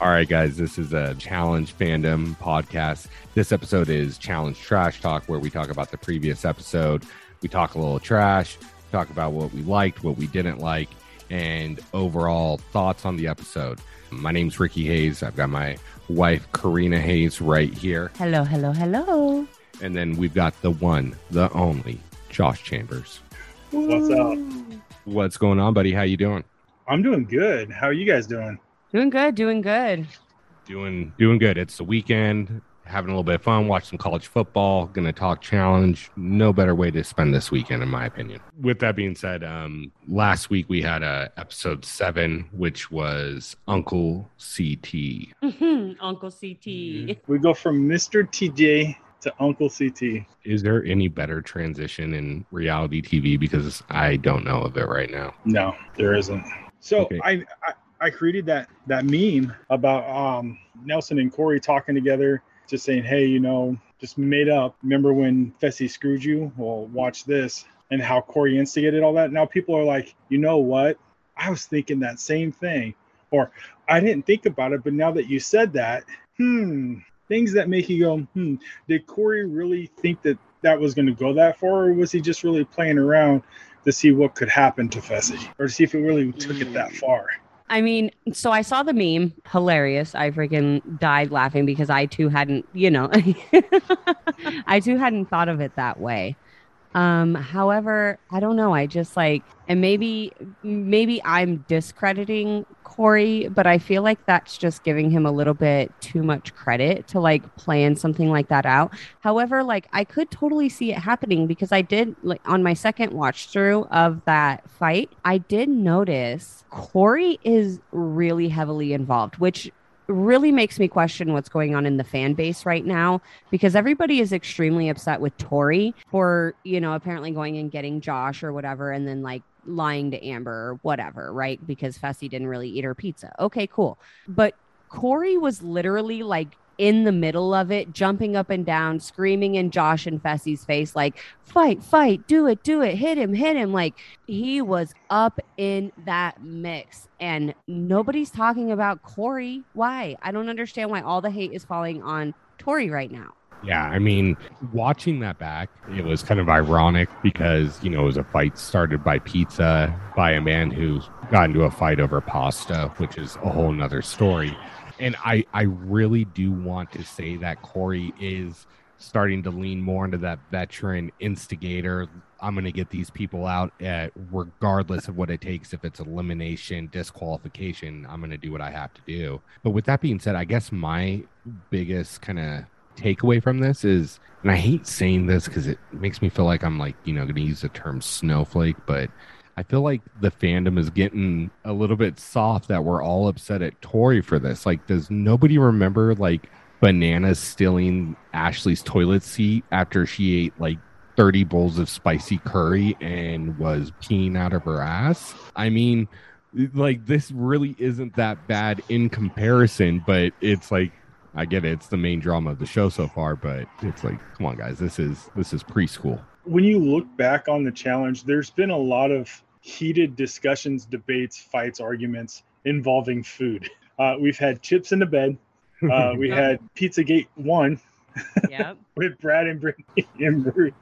All right, guys, this is a Challenge Fandom podcast. This episode is Challenge Trash Talk, where we talk about the previous episode. We talk a little trash, talk about what we liked, what we didn't like, and overall thoughts on the episode. My name's Ricky Hayes. I've got my wife, Corrina Hayes, right here. Hello, hello, hello. And then we've got the one, the only, Josh Chambers. What's up? What's going on, buddy? How you doing? I'm doing good. How are you guys doing? Doing good, doing good. Doing doing good. It's the weekend, having a little bit of fun, watch some college football, gonna talk challenge. No better way to spend this weekend, in my opinion. With that being said, um, last week we had a episode seven, which was Uncle CT. Mm-hmm. Uncle CT. Mm-hmm. We go from Mr. TJ to Uncle CT. Is there any better transition in reality TV? Because I don't know of it right now. No, there isn't. So Okay. I, I I created that that meme about um Nelson and Corey talking together, just saying, hey, you know, just made up. Remember when Fessy screwed you? Well, watch this, and how Corey instigated all that. Now people are like, you know what? I was thinking that same thing, or I didn't think about it, but now that you said that, hmm, things that make you go, hmm, did Corey really think that that was going to go that far, or was he just really playing around? to see what could happen to Fessy or to see if it really took it that far. I mean, so I saw the meme, hilarious. I freaking died laughing because I too hadn't, you know, I too hadn't thought of it that way. Um, however, I don't know. I just like, and maybe, maybe I'm discrediting Corey, but I feel like that's just giving him a little bit too much credit to like plan something like that out. However, like I could totally see it happening because I did like on my second watch through of that fight, I did notice Corey is really heavily involved, which really makes me question what's going on in the fan base right now because everybody is extremely upset with Tori for, you know, apparently going and getting Josh or whatever and then like lying to Amber or whatever, right? Because Fessy didn't really eat her pizza. Okay, cool. But Corey was literally like in the middle of it, jumping up and down, screaming in Josh and Fessy's face, like, fight, fight, do it, do it, hit him, hit him. Like, he was up in that mix. And nobody's talking about Corey. Why? I don't understand why all the hate is falling on Tori right now. Yeah, I mean, watching that back, it was kind of ironic because, you know, it was a fight started by pizza by a man who got into a fight over pasta, which is a whole nother story. And I, I really do want to say that Corey is starting to lean more into that veteran instigator. I'm going to get these people out at, regardless of what it takes. If it's elimination, disqualification, I'm going to do what I have to do. But with that being said, I guess my biggest kind of takeaway from this is, and I hate saying this because it makes me feel like I'm like, you know, going to use the term snowflake, but I feel like the fandom is getting a little bit soft that we're all upset at Tori for this. Like, does nobody remember like Bananas stealing Ashley's toilet seat after she ate like 30 bowls of spicy curry and was peeing out of her ass? I mean, like, this really isn't that bad in comparison, but it's like, I get it. It's the main drama of the show so far, but it's like, come on, guys, this is this is preschool. When you look back on the challenge, there's been a lot of heated discussions, debates, fights, arguments involving food. Uh, we've had chips in the bed. Uh, we had Pizzagate one Yep. with Brad and Brittany and Ruth.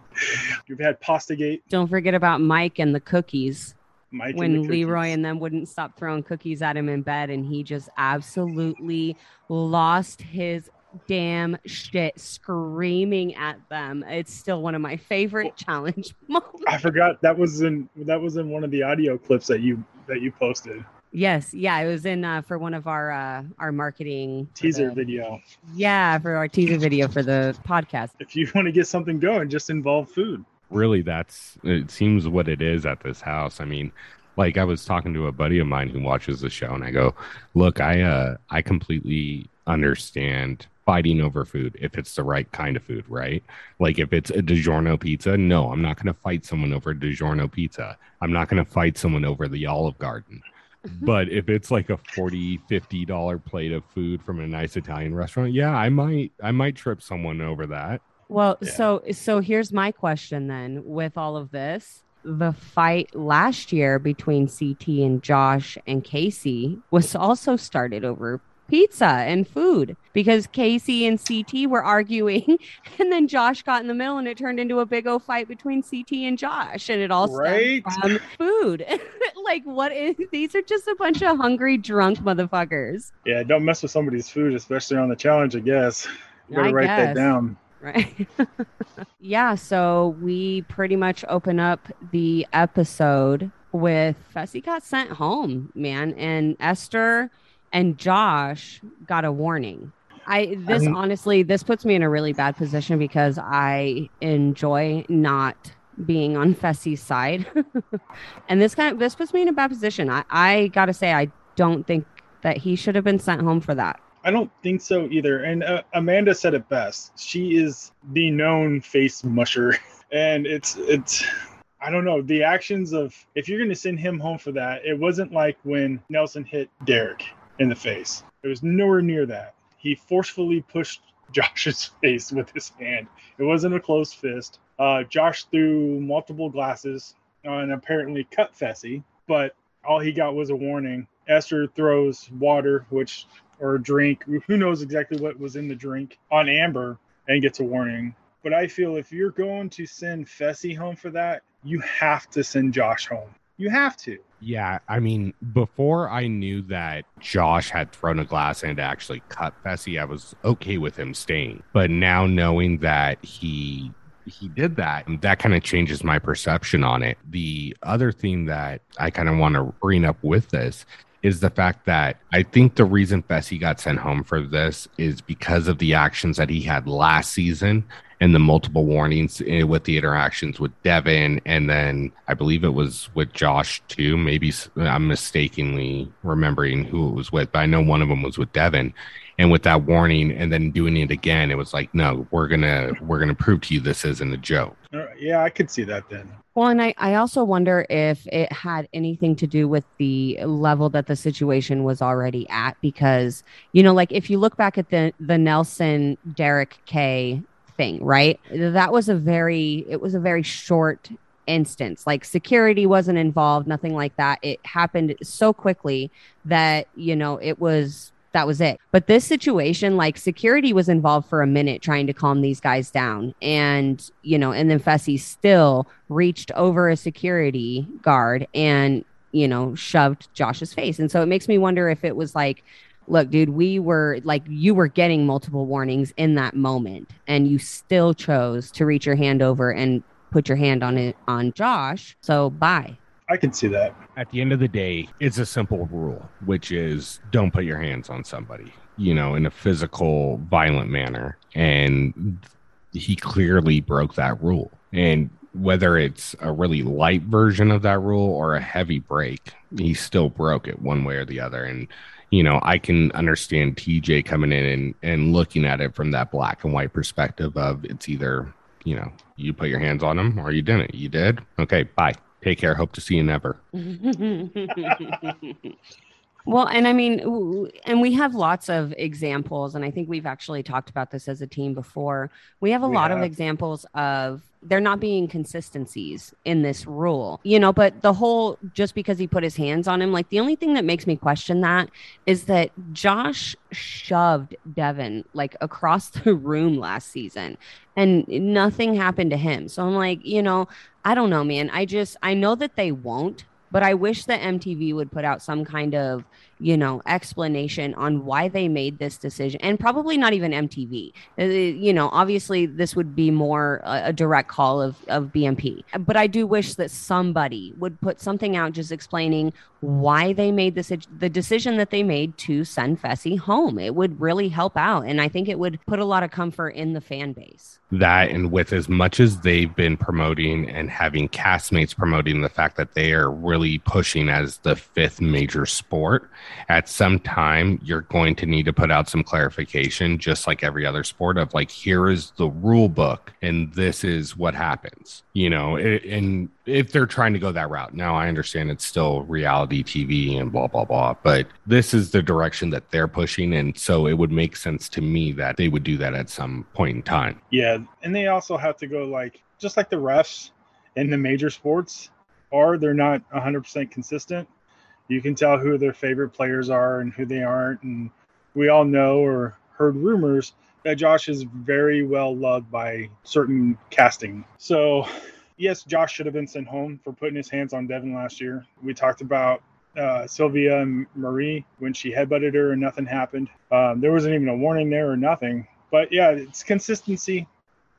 We've had Pastagate. Don't forget about Mike and the cookies. Mike and when the cookies. Leroy and them wouldn't stop throwing cookies at him in bed, and he just absolutely lost his damn shit screaming at them. It's still one of my favorite challenge moments. I forgot that was in that was in one of the audio clips that you that you posted Yes, yeah, it was in uh, for one of our uh, our marketing teaser the- video. Yeah, for our teaser video for the podcast. If you want to get something going, just involve food. really that's it seems what it is at this house i mean like i was talking to a buddy of mine who watches the show and i go look i uh i completely understand fighting over food if it's the right kind of food right? Like if it's a DiGiorno pizza no i'm not going to fight someone over a DiGiorno pizza. I'm not going to fight someone over the olive garden. Mm-hmm. But if it's like a 40 50 dollar plate of food from a nice italian restaurant yeah i might i might trip someone over that. Well, Yeah. so so here's my question then with all of this. The fight last year between CT and Josh and Kaycee was also started over pizza and food because Kaycee and CT were arguing, and then Josh got in the middle, and it turned into a big old fight between CT and Josh, and it all Right? from food. like, what is? These are just a bunch of hungry, drunk motherfuckers, Yeah, don't mess with somebody's food, especially on the challenge. I guess. You better I write that down. right? yeah. So we pretty much open up the episode with Fessy got sent home, man, and Esther and Josh got a warning. I this Um, honestly this puts me in a really bad position because I enjoy not being on Fessy's side, and this kind of this puts me in a bad position. I I gotta say I don't think that he should have been sent home for that. I don't think so either. And uh, Amanda said it best. She is the known face musher, and it's it's. I don't know the actions of if you're going to send him home for that. It wasn't like when Nelson hit Derek in the face. It was nowhere near that. He forcefully pushed Josh's face with his hand. It wasn't a closed fist. Uh, Josh threw multiple glasses and apparently cut Fessy, but all he got was a warning. Esther throws water, which or a drink. Who knows exactly what was in the drink on Amber and gets a warning. But I feel if you're going to send Fessy home for that, you have to send Josh home. You have to. Yeah, I mean, before I knew that Josh had thrown a glass and actually cut Fessy, I was okay with him staying. But now knowing that he he did that, that kind of changes my perception on it. The other thing that I kind of want to bring up with this is the fact that I think the reason Fessy got sent home for this is because of the actions that he had last season and the multiple warnings eh, with the interactions with Devin, and then I believe it was with Josh too. Maybe I'm mistakenly remembering who it was with, but I know one of them was with Devin. And with that warning, and then doing it again, it was like, no, we're gonna we're gonna prove to you this isn't a joke. Yeah, I could see that then. Well, and I, I also wonder if it had anything to do with the level that the situation was already at. Because, you know, like if you look back at the the Nelson Derek K thing, right? That was a very it was a very short instance. Like security wasn't involved, nothing like that. It happened so quickly that, you know, it was that was it. But this situation, like security was involved for a minute trying to calm these guys down. And, you know, and then Fessy still reached over a security guard and, you know, shoved Josh's face. And so it makes me wonder if it was like, look, dude, we were like, you were getting multiple warnings in that moment, and you still chose to reach your hand over and put your hand on it on Josh. So bye. I can see that. At the end of the day, it's a simple rule, which is don't put your hands on somebody, you know, in a physical, violent manner. And he clearly broke that rule. And whether it's a really light version of that rule or a heavy break, he still broke it one way or the other. And, you know, I can understand TJ coming in and, and looking at it from that black and white perspective of it's either, you know, you put your hands on him or you didn't. You did? Okay, bye. Take care. Hope to see you never. well, and I mean, and we have lots of examples, and I think we've actually talked about this as a team before. We have a We lot of examples of there not being consistencies in this rule, you know, but the whole just because he put his hands on him, like the only thing that makes me question that is that Josh shoved Devin like across the room last season and nothing happened to him. So I'm like, you know, I don't know, man. I just I know that they won't, but I wish that MTV would put out some kind of, you know, explanation on why they made this decision and probably not even MTV. Uh, you know, obviously this would be more a, direct call of of BMP. But I do wish that somebody would put something out just explaining why they made this the decision that they made to send Fessy home. It would really help out and I think it would put a lot of comfort in the fan base. That and with as much as they've been promoting and having castmates promoting the fact that they are really pushing as the fifth major sport at some time you're going to need to put out some clarification just like every other sport of like here is the rule book and this is what happens you know and if they're trying to go that route. Now i understand it's still reality tv and blah blah blah but this is the direction that they're pushing. And so it would make sense to me that they would do that at some point in time. Yeah, and they also have to go like just like the refs in the major sports are they're not 100% consistent. You can tell who their favorite players are and who they aren't. And we all know or heard rumors that Josh is very well loved by certain casting. So, yes, Josh should have been sent home for putting his hands on Devin last year. We talked about uh, Sylvia and Marie when she headbutted her and nothing happened. Um, there wasn't even a warning there or nothing. But yeah, it's consistency.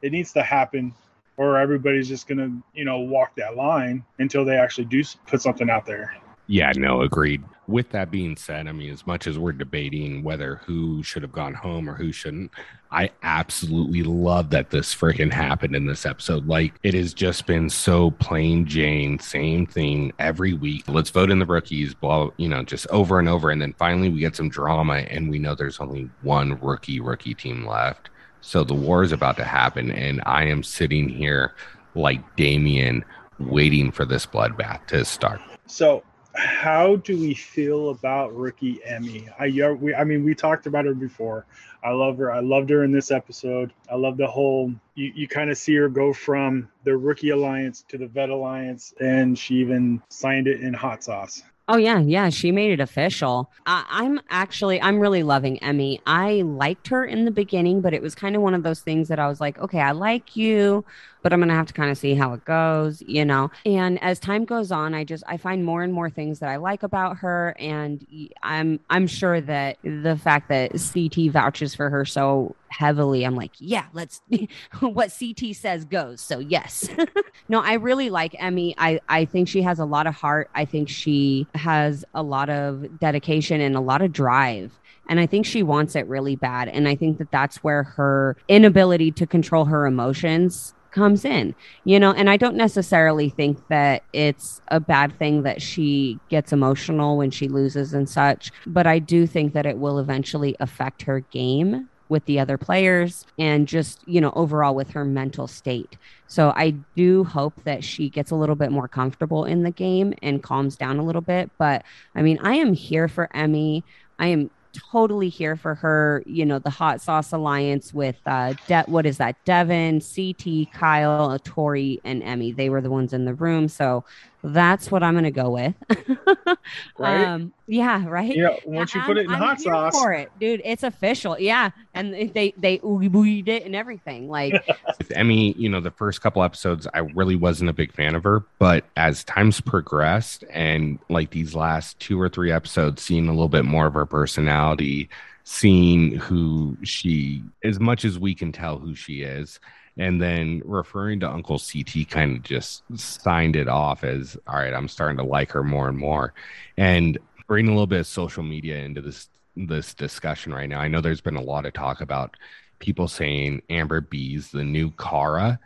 It needs to happen, or everybody's just gonna, you know, walk that line until they actually do put something out there. Yeah, no, agreed. With that being said, I mean, as much as we're debating whether who should have gone home or who shouldn't, I absolutely love that this freaking happened in this episode. Like, it has just been so plain Jane, same thing every week. Let's vote in the rookies, blah, you know, just over and over. And then finally we get some drama and we know there's only one rookie, rookie team left. So the war is about to happen. And I am sitting here like Damien waiting for this bloodbath to start. So how do we feel about rookie Emy? I we, I mean we talked about her before. I love her. I loved her in this episode. I love the whole you, you kind of see her go from the rookie alliance to the vet alliance and she even signed it in hot sauce. Oh yeah, yeah, she made it official. I'm actually I'm really loving Emy. I liked her in the beginning, but it was kind of one of those things that I was like, okay, I like you, but I'm gonna have to kind of see how it goes, you know. And as time goes on, I just I find more and more things that I like about her, and I'm I'm sure that the fact that CT vouches for her so heavily, I'm like, yeah, let's what CT says goes. So yes, no, I really like Emy. I I think she has a lot of heart. I think she has a lot of dedication and a lot of drive. And I think she wants it really bad. And I think that that's where her inability to control her emotions comes in, you know, and I don't necessarily think that it's a bad thing that she gets emotional when she loses and such, but I do think that it will eventually affect her game with the other players and just, you know, overall with her mental state. So I do hope that she gets a little bit more comfortable in the game and calms down a little bit. But I mean, I am here for Emy. I am totally here for her. You know, the hot sauce alliance with uh, De- what is that? Devin, CT, Kyle, Tori, and Emy. They were the ones in the room. So that's what I'm going to go with. right? Um, yeah, right. Yeah, once you put it in I'm hot sauce for it, dude, it's official. Yeah, and they they oogie it and everything. Like with Emy, you know, the first couple episodes, I really wasn't a big fan of her, but as times progressed, and like these last two or three episodes, seeing a little bit more of her personality, seeing who she, as much as we can tell who she is and then referring to Uncle CT kind of just signed it off as all right, I'm starting to like her more and more. And bringing a little bit of social media into this this discussion right now. I know there's been a lot of talk about people saying Amber B's the new Cara.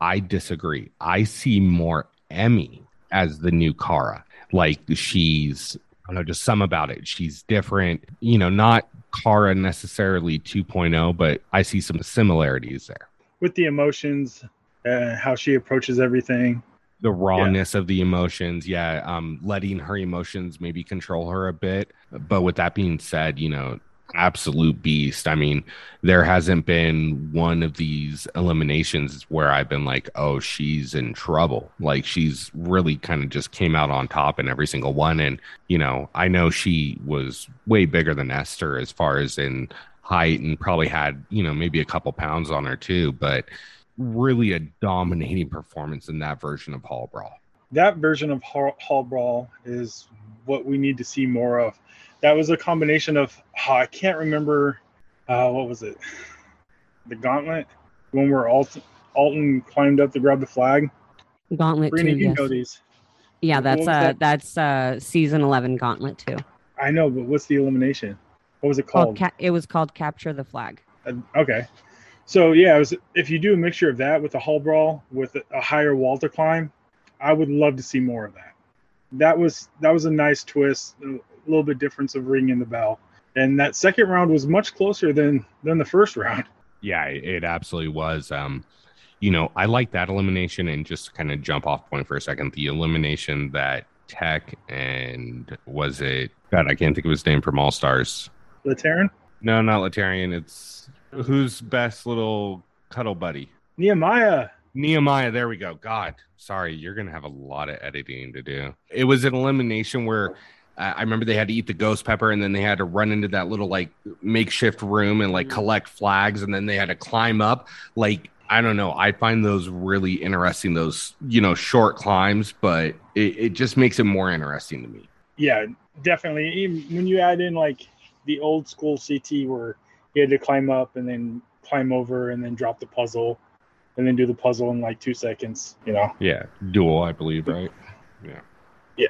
I disagree. I see more Emy as the new Cara. Like she's I don't know, just some about it. She's different, you know, not Cara necessarily 2.0, but I see some similarities there with the emotions, uh, how she approaches everything. The rawness yeah. of the emotions, yeah. Um, letting her emotions maybe control her a bit. But with that being said, you know, absolute beast. I mean, there hasn't been one of these eliminations where I've been like, oh, she's in trouble. Like she's really kind of just came out on top in every single one. And, you know, I know she was way bigger than Esther as far as in height and probably had, you know, maybe a couple pounds on her too, but really a dominating performance in that version of Hall Brawl. That version of Hall, Hall Brawl is what we need to see more of. That was a combination of, oh, I can't remember, uh, what was it? The gauntlet when where Alton, Alton climbed up to grab the flag. Gauntlet Brina, too, you yes. know these. Yeah, that's uh that? that's uh season eleven gauntlet too. I know, but what's the elimination? What was it called? Ca- it was called Capture the Flag. Uh, okay. So yeah, was, if you do a mixture of that with a Hall Brawl with a, higher wall to climb, I would love to see more of that. That was that was a nice twist, a little bit difference of ringing the bell, and that second round was much closer than than the first round. Yeah, it absolutely was. Um, you know, I like that elimination, and just kind of jump off point for a second. The elimination that Tech and was it? God, I can't think of his name from All Stars. Laterran? No, not Laterran. It's who's best little cuddle buddy? Nehemiah. Nehemiah, there we go. God, sorry, you're gonna have a lot of editing to do. It was an elimination where I I remember they had to eat the ghost pepper and then they had to run into that little like makeshift room and like Mhm. collect flags and then they had to climb up. Like, I don't know. I find those really interesting, those, you know, short climbs, but it, it just makes it more interesting to me. Yeah, definitely. Even when you add in like the old school CT where you had to climb up and then climb over and then drop the puzzle and then do the puzzle in like two seconds, you know. Yeah. Duel, I believe, right? Yeah. Yeah.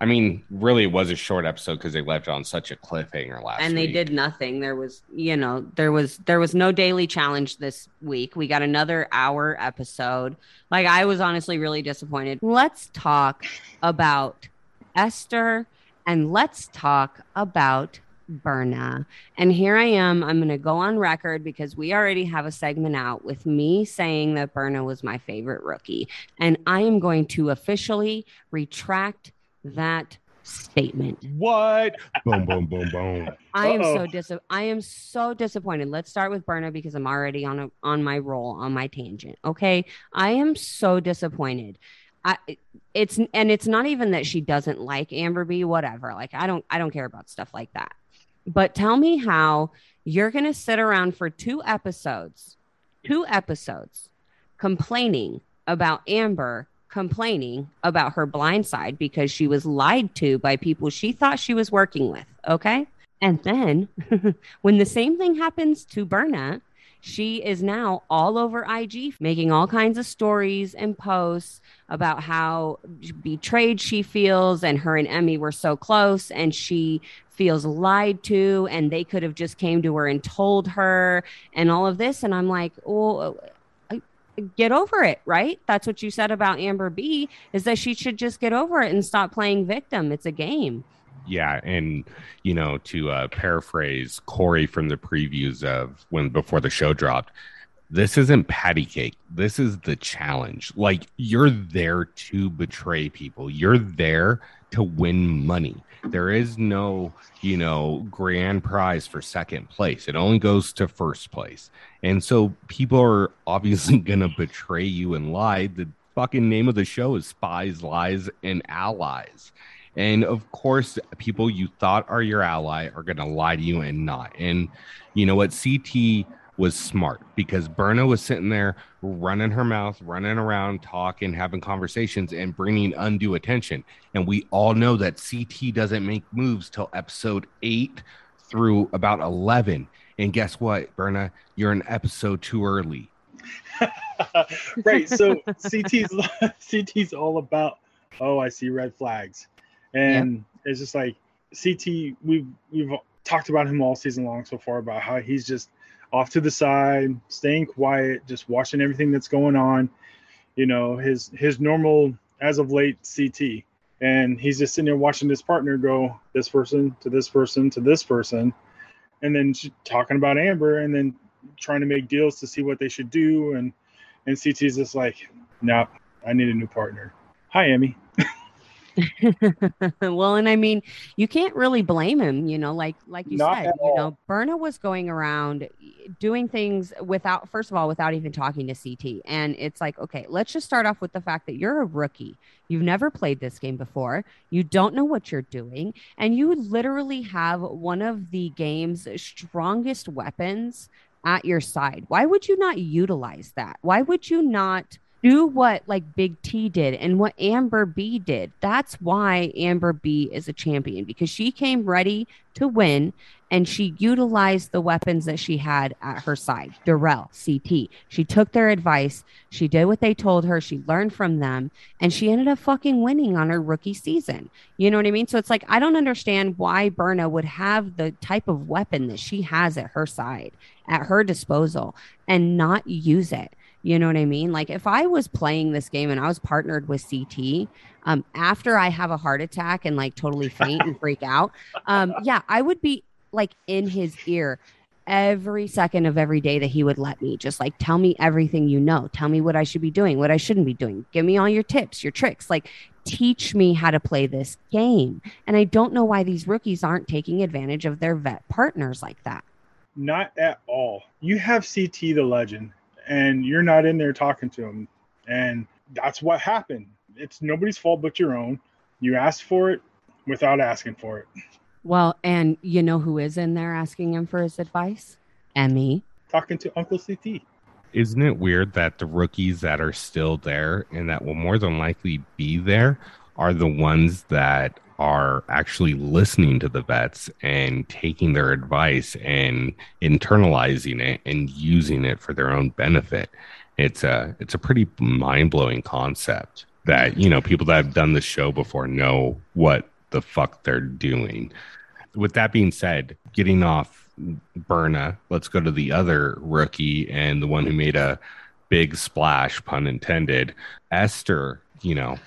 I mean, really, it was a short episode because they left on such a cliffhanger last and they week. did nothing there was you know there was there was no daily challenge this week we got another hour episode like i was honestly really disappointed let's talk about esther and let's talk about Berna. And here I am. I'm going to go on record because we already have a segment out with me saying that Berna was my favorite rookie. And I am going to officially retract that statement. What? boom, boom, boom, boom. I am so Uh-oh. dis- I am so disappointed. Let's start with Berna because I'm already on a on my roll on my tangent. Okay, I am so disappointed. I it's and it's not even that she doesn't like Amber B. Whatever. Like I don't I don't care about stuff like that. But tell me how you're gonna sit around for two episodes, two episodes, complaining about Amber complaining about her blind side because she was lied to by people she thought she was working with. Okay. And then when the same thing happens to Berna, she is now all over IG making all kinds of stories and posts about how betrayed she feels and her and Emy were so close and she feels lied to and they could have just came to her and told her and all of this and I'm like, "Well, get over it, right? That's what you said about Amber B is that she should just get over it and stop playing victim. It's a game. Yeah, and you know, to uh, paraphrase Corey from the previews of when before the show dropped, this isn't patty cake. This is the challenge. Like you're there to betray people. You're there to win money. There is no, you know, grand prize for second place. It only goes to first place. And so people are obviously going to betray you and lie. The fucking name of the show is Spies, Lies, and Allies. And of course, people you thought are your ally are going to lie to you and not. And you know what? CT was smart because Berna was sitting there running her mouth, running around, talking, having conversations, and bringing undue attention. And we all know that CT doesn't make moves till episode eight through about 11. And guess what, Berna? You're in episode too early. right. So CT's CT's all about oh, I see red flags. And it's just like CT we've we've talked about him all season long so far about how he's just off to the side, staying quiet, just watching everything that's going on. You know, his his normal as of late CT. And he's just sitting there watching his partner go this person to this person to this person, and then talking about Amber, and then trying to make deals to see what they should do. And and CT's just like, nope, I need a new partner. Hi, Emy. well, and I mean, you can't really blame him, you know, like like you Not said, you know, Berna was going around eh, doing things without first of all without even talking to CT. And it's like, okay, let's just start off with the fact that you're a rookie. You've never played this game before. You don't know what you're doing, and you literally have one of the game's strongest weapons at your side. Why would you not utilize that? Why would you not do what like Big T did and what Amber B did? That's why Amber B is a champion because she came ready to win and she utilized the weapons that she had at her side. Darrell, CT. She took their advice. She did what they told her. She learned from them and she ended up fucking winning on her rookie season. You know what I mean? So it's like, I don't understand why Berna would have the type of weapon that she has at her side, at her disposal, and not use it. You know what I mean? Like if I was playing this game and I was partnered with CT, um, after I have a heart attack and like totally faint and freak out, um, yeah, I would be like in his ear every second of every day that he would let me. Just like tell me everything you know. Tell me what i should be doing what i shouldn't be doing. Give me all your tips your tricks. Like teach me how to play this game. And i don't know why these rookies aren't taking advantage of their vet partners like that. Not at all. You have CT the legend, and you're not in there talking to him. And that's what happened. It's nobody's fault but your own. You asked for it. without asking for it. Well, and you know who is in there asking him for his advice? Emy. Talking to Uncle CT. Isn't it weird that the rookies that are still there and that will more than likely be there are the ones that are actually listening to the vets and taking their advice and internalizing it and using it for their own benefit. It's a it's a pretty mind-blowing concept that, you know, people that have done the show before know what the fuck they're doing. With that being said, getting off Berna, let's go to the other rookie and the one who made a big splash, pun intended. Esther you know,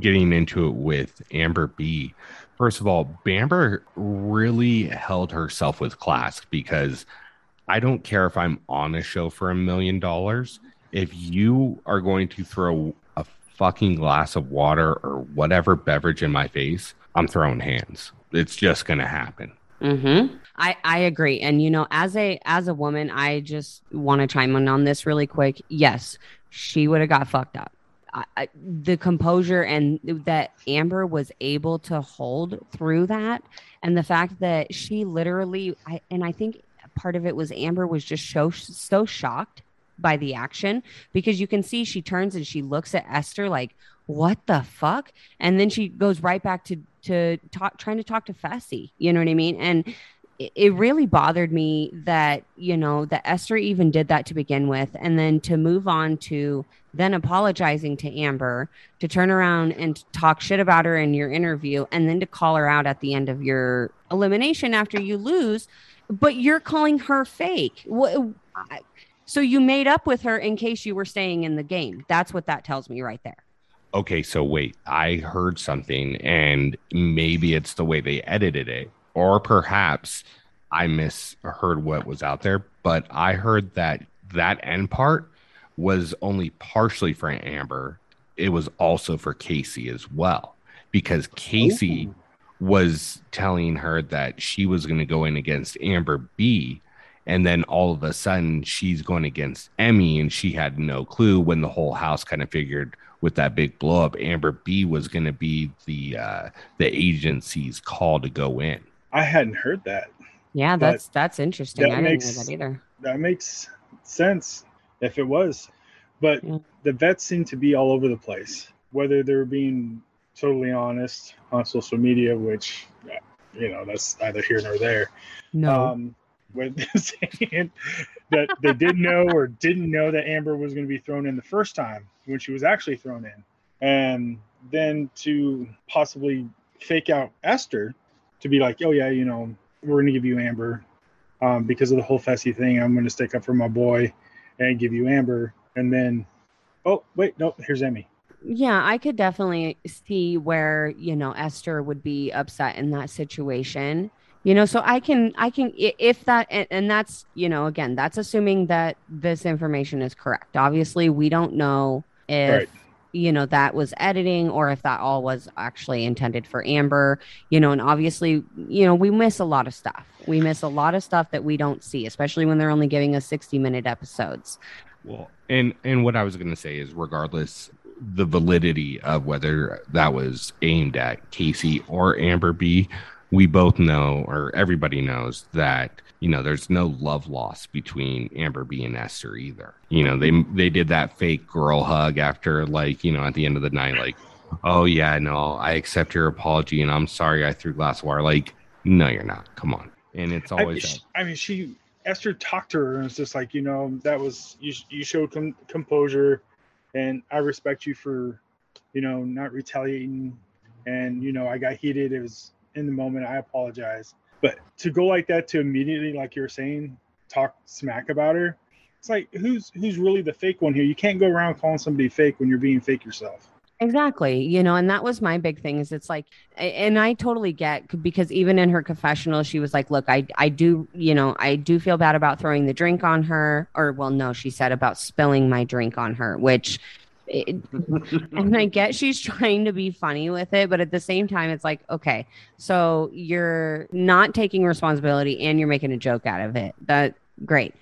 getting into it with Amber B. First of all, Bamber really held herself with class because I don't care if I'm on a show for a million dollars. If you are going to throw a fucking glass of water or whatever beverage in my face, I'm throwing hands. It's just going to happen. Mm-hmm. I, I agree. And you know, as a as a woman, I just want to chime in on this really quick. Yes, she would have got fucked up. I, the composure and that Amber was able to hold through that, and the fact that she literally, I, and I think part of it was Amber was just so so shocked by the action because you can see she turns and she looks at Esther like, "What the fuck?" And then she goes right back to to talk, trying to talk to Fessy. You know what I mean? And it really bothered me that you know that Esther even did that to begin with, and then to move on to then apologizing to Amber, to turn around and talk shit about her in your interview, and then to call her out at the end of your elimination after you lose, but you're calling her fake. So you made up with her in case you were staying in the game. That's what that tells me right there. Okay, so wait, I heard something, and maybe it's the way they edited it or perhaps I misheard what was out there, but I heard that that end part was only partially for Amber. It was also for Kaycee as well, because Kaycee Ooh. was telling her that she was going to go in against Amber B. And then all of a sudden, she's going against Emy, and she had no clue when the whole house kind of figured with that big blow up, Amber B was going to be the uh, the agency's call to go in. I hadn't heard that. Yeah, that's that's interesting. That I makes, didn't know that either. That makes sense if it was. But yeah. the vets seem to be all over the place. Whether they're being totally honest on social media, which you know, that's neither here nor there. No. Um, with saying that they didn't know or didn't know that Amber was going to be thrown in the first time when she was actually thrown in. And then to possibly fake out Esther to be like, oh yeah, you know, we're going to give you Amber um, because of the whole Fessy thing. I'm going to stick up for my boy and give you Amber, and then, oh wait, no, here's Emy. Yeah, I could definitely see where you know Esther would be upset in that situation. You know, so I can, I can, if that, and, and that's, you know, again, that's assuming that this information is correct. Obviously, we don't know if right you know that was editing or if that all was actually intended for amber you know and obviously you know we miss a lot of stuff. We miss a lot of stuff that we don't see especially when they're only giving us 60 minute episodes. Well and and what i was going to say is regardless the validity of whether that was aimed at kaycee or amber b we both know or everybody knows that you know, there's no love lost between Amber B and Esther either. You know, they they did that fake girl hug after like, you know, at the end of the night, like, oh yeah, no, I accept your apology and I'm sorry I threw glass of water. Like, no, you're not. Come on. And it's always I, I mean, she Esther talked to her and it's just like, you know, that was you you showed com- composure and I respect you for, you know, not retaliating and you know, I got heated. It was in the moment. I apologize but to go like that to immediately, like you're saying, talk smack about her, it's like who's who's really the fake one here? You can't go around calling somebody fake when you're being fake yourself. Exactly. You know, and that was my big thing is it's like and I totally get because even in her confessional she was like, "Look, I I do, you know, I do feel bad about throwing the drink on her or well, no, she said about spilling my drink on her, which and I get she's trying to be funny with it, but at the same time, it's like, okay, so you're not taking responsibility and you're making a joke out of it. That great.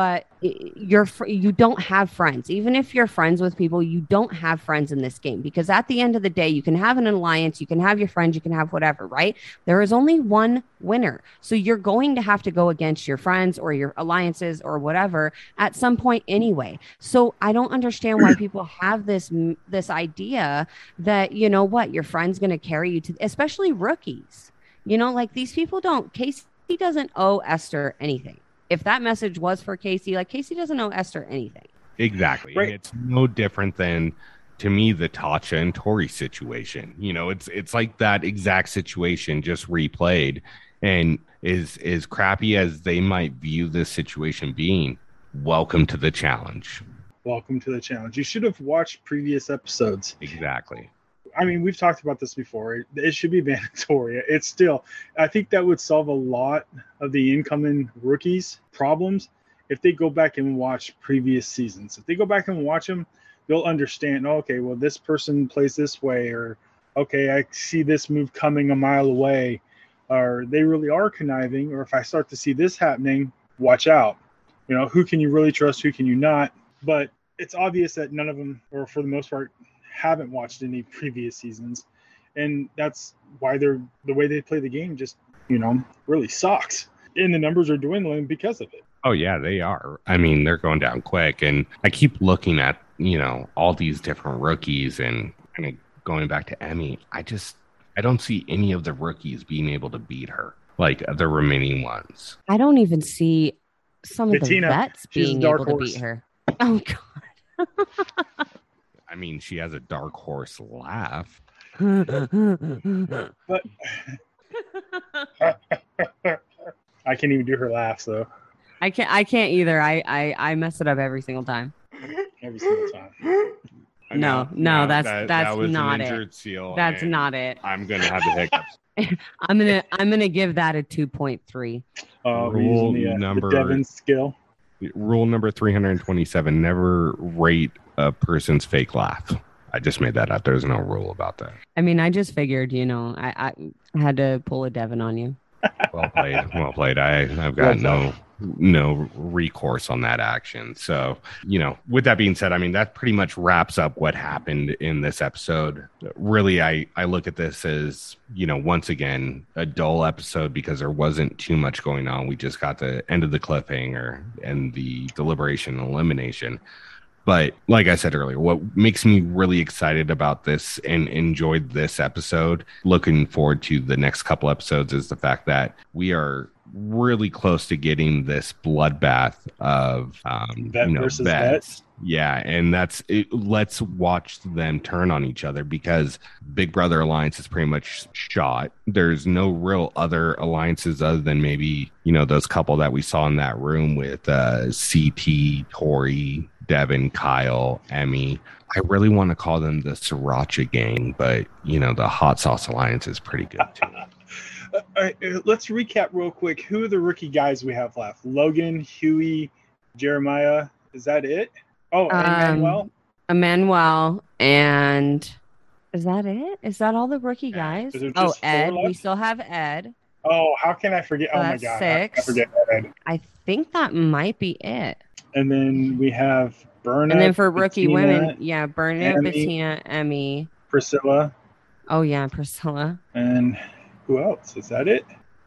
But you're you don't have friends. Even if you're friends with people, you don't have friends in this game because at the end of the day, you can have an alliance, you can have your friends, you can have whatever, right? There is only one winner. So you're going to have to go against your friends or your alliances or whatever at some point anyway. So I don't understand why people have this this idea that you know what, your friend's going to carry you to especially rookies. You know, like these people don't Kaycee doesn't owe Esther anything if that message was for Kaycee, like Kaycee doesn't know Esther anything. Exactly. Right. It's no different than to me the Tasha and Tori situation. You know, it's it's like that exact situation just replayed and is as crappy as they might view this situation being, welcome to the challenge. Welcome to the challenge. You should have watched previous episodes. Exactly. I mean, we've talked about this before. It, it, should be mandatory. It's still, I think that would solve a lot of the incoming rookies' problems if they go back and watch previous seasons. If they go back and watch them, they'll understand. Oh, okay, well, this person plays this way, or okay, I see this move coming a mile away, or they really are conniving. Or if I start to see this happening, watch out. You know, who can you really trust? Who can you not? But it's obvious that none of them, or for the most part, haven't watched any previous seasons, and that's why they're the way they play the game just you know really sucks, and the numbers are dwindling because of it. Oh yeah, they are. I mean, they're going down quick, and I keep looking at you know all these different rookies and kind of going back to Emy. I just I don't see any of the rookies being able to beat her like the remaining ones. I don't even see some of Bettina, the vets being able horse. to beat her. Oh god. I mean, she has a dark horse laugh. but I can't even do her laugh, so I can't. I can't either. I I, I mess it up every single time. Every single time. No, no, that's that, that's that not it. Seal, that's not it. I'm gonna have the hiccups. I'm gonna I'm gonna give that a two point three. Uh, rule the, uh, number Devin skill. Rule number three hundred and twenty seven: Never rate a person's fake laugh. I just made that up. There's no rule about that. I mean, I just figured, you know, I, I had to pull a Devin on you. well played. Well played. I, I've got no no recourse on that action. So, you know, with that being said, I mean, that pretty much wraps up what happened in this episode. Really, I, I look at this as, you know, once again, a dull episode because there wasn't too much going on. We just got the end of the cliffhanger and the deliberation and elimination. But like I said earlier, what makes me really excited about this and enjoyed this episode, looking forward to the next couple episodes, is the fact that we are really close to getting this bloodbath of um, vet you know, versus vets. Yeah, and that's it, let's watch them turn on each other because Big Brother Alliance is pretty much shot. There's no real other alliances other than maybe you know those couple that we saw in that room with uh, CT, Tori, Devin, Kyle, Emy. I really want to call them the Sriracha Gang, but you know the Hot Sauce Alliance is pretty good too. Uh, uh, let's recap real quick. Who are the rookie guys we have left? Logan, Hughie, Jeremiah. Is that it? Oh, um, Emanuel. Emanuel and is that it? Is that all the rookie guys? Oh, Ed. We still have Ed. Oh, how can I forget? So oh my god, six. I forget Ed. I think that might be it. And then we have Berna. And then for rookie Bettina, women, yeah, Berna, Emy, Bettina, Emy, Priscilla. Oh yeah, Priscilla. And who else? Is that it?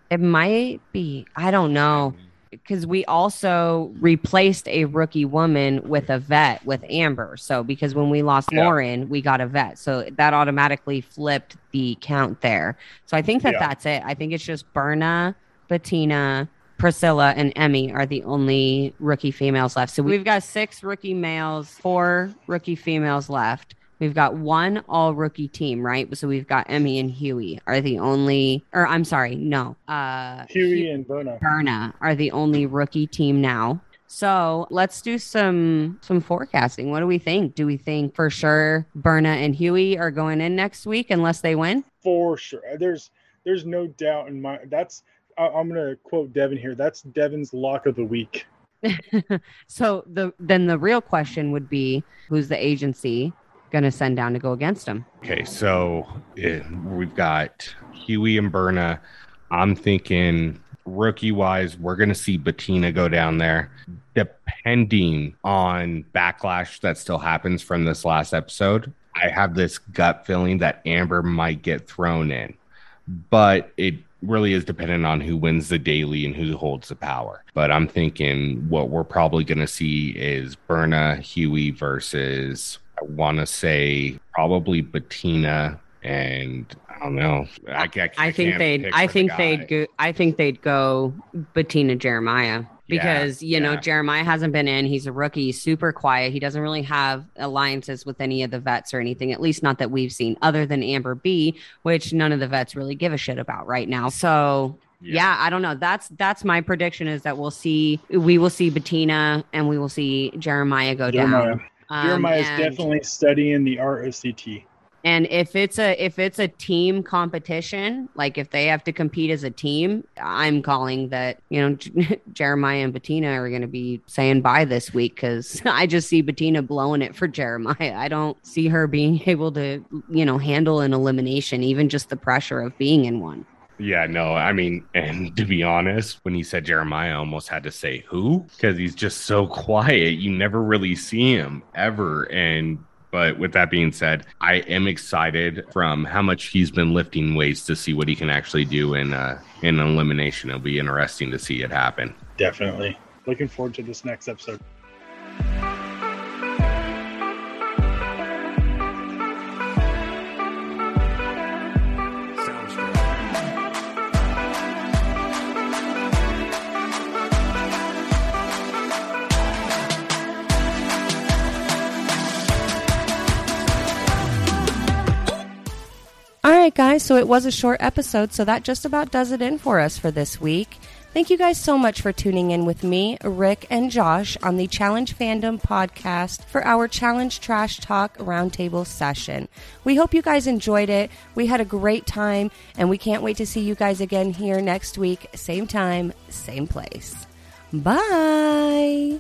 It might be. I don't know. Because we also replaced a rookie woman with a vet with Amber. So because when we lost yeah. Lauren, we got a vet. So that automatically flipped the count there. So I think that yeah. that's it. I think it's just Berna, Bettina, Priscilla, and Emy are the only rookie females left. So we've got six rookie males, four rookie females left. We've got one all rookie team, right? So we've got Emy and Hughie are the only, or I'm sorry, no. Uh, Hughie and Berna. Berna are the only rookie team now. So let's do some some forecasting. What do we think? Do we think for sure Berna and Hughie are going in next week unless they win? For sure. There's there's no doubt in my that's I'm gonna quote Devin here. That's Devin's lock of the week. so the then the real question would be who's the agency going to send down to go against him. Okay, so it, we've got Hughie and Berna. I'm thinking rookie wise, we're going to see Bettina go down there. Depending on backlash that still happens from this last episode, I have this gut feeling that Amber might get thrown in, but it really is dependent on who wins the daily and who holds the power. But I'm thinking what we're probably going to see is Berna Hughie versus, I want to say, probably Bettina and I don't know. I, I, I think they'd. I think the they'd go. I think they'd go Bettina Jeremiah because yeah, you know yeah. Jeremiah hasn't been in. He's a rookie, super quiet. He doesn't really have alliances with any of the vets or anything, at least not that we've seen, other than Amber B, which none of the vets really give a shit about right now. So yeah. yeah. I don't know. That's that's my prediction is that we'll see we will see Bettina and we will see Jeremiah go Jeremiah. down. Um, Jeremiah is definitely studying the art of CT. And if it's a if it's a team competition, like if they have to compete as a team, I'm calling that you know Jeremiah and Bettina are going to be saying bye this week because I just see Bettina blowing it for Jeremiah. I don't see her being able to you know handle an elimination, even just the pressure of being in one. Yeah, no, I mean, and to be honest, when he said Jeremiah, I almost had to say who because he's just so quiet. You never really see him ever. And but with that being said, I am excited from how much he's been lifting weights to see what he can actually do in uh, in elimination. It'll be interesting to see it happen. Definitely. Looking forward to this next episode. Guys, so it was a short episode, so that just about does it in for us for this week. Thank you guys so much for tuning in with me, Rick, and Josh on the Challenge Fandom podcast for our Challenge Trash Talk Roundtable session. We hope you guys enjoyed it. We had a great time, and we can't wait to see you guys again here next week, same time, same place. Bye.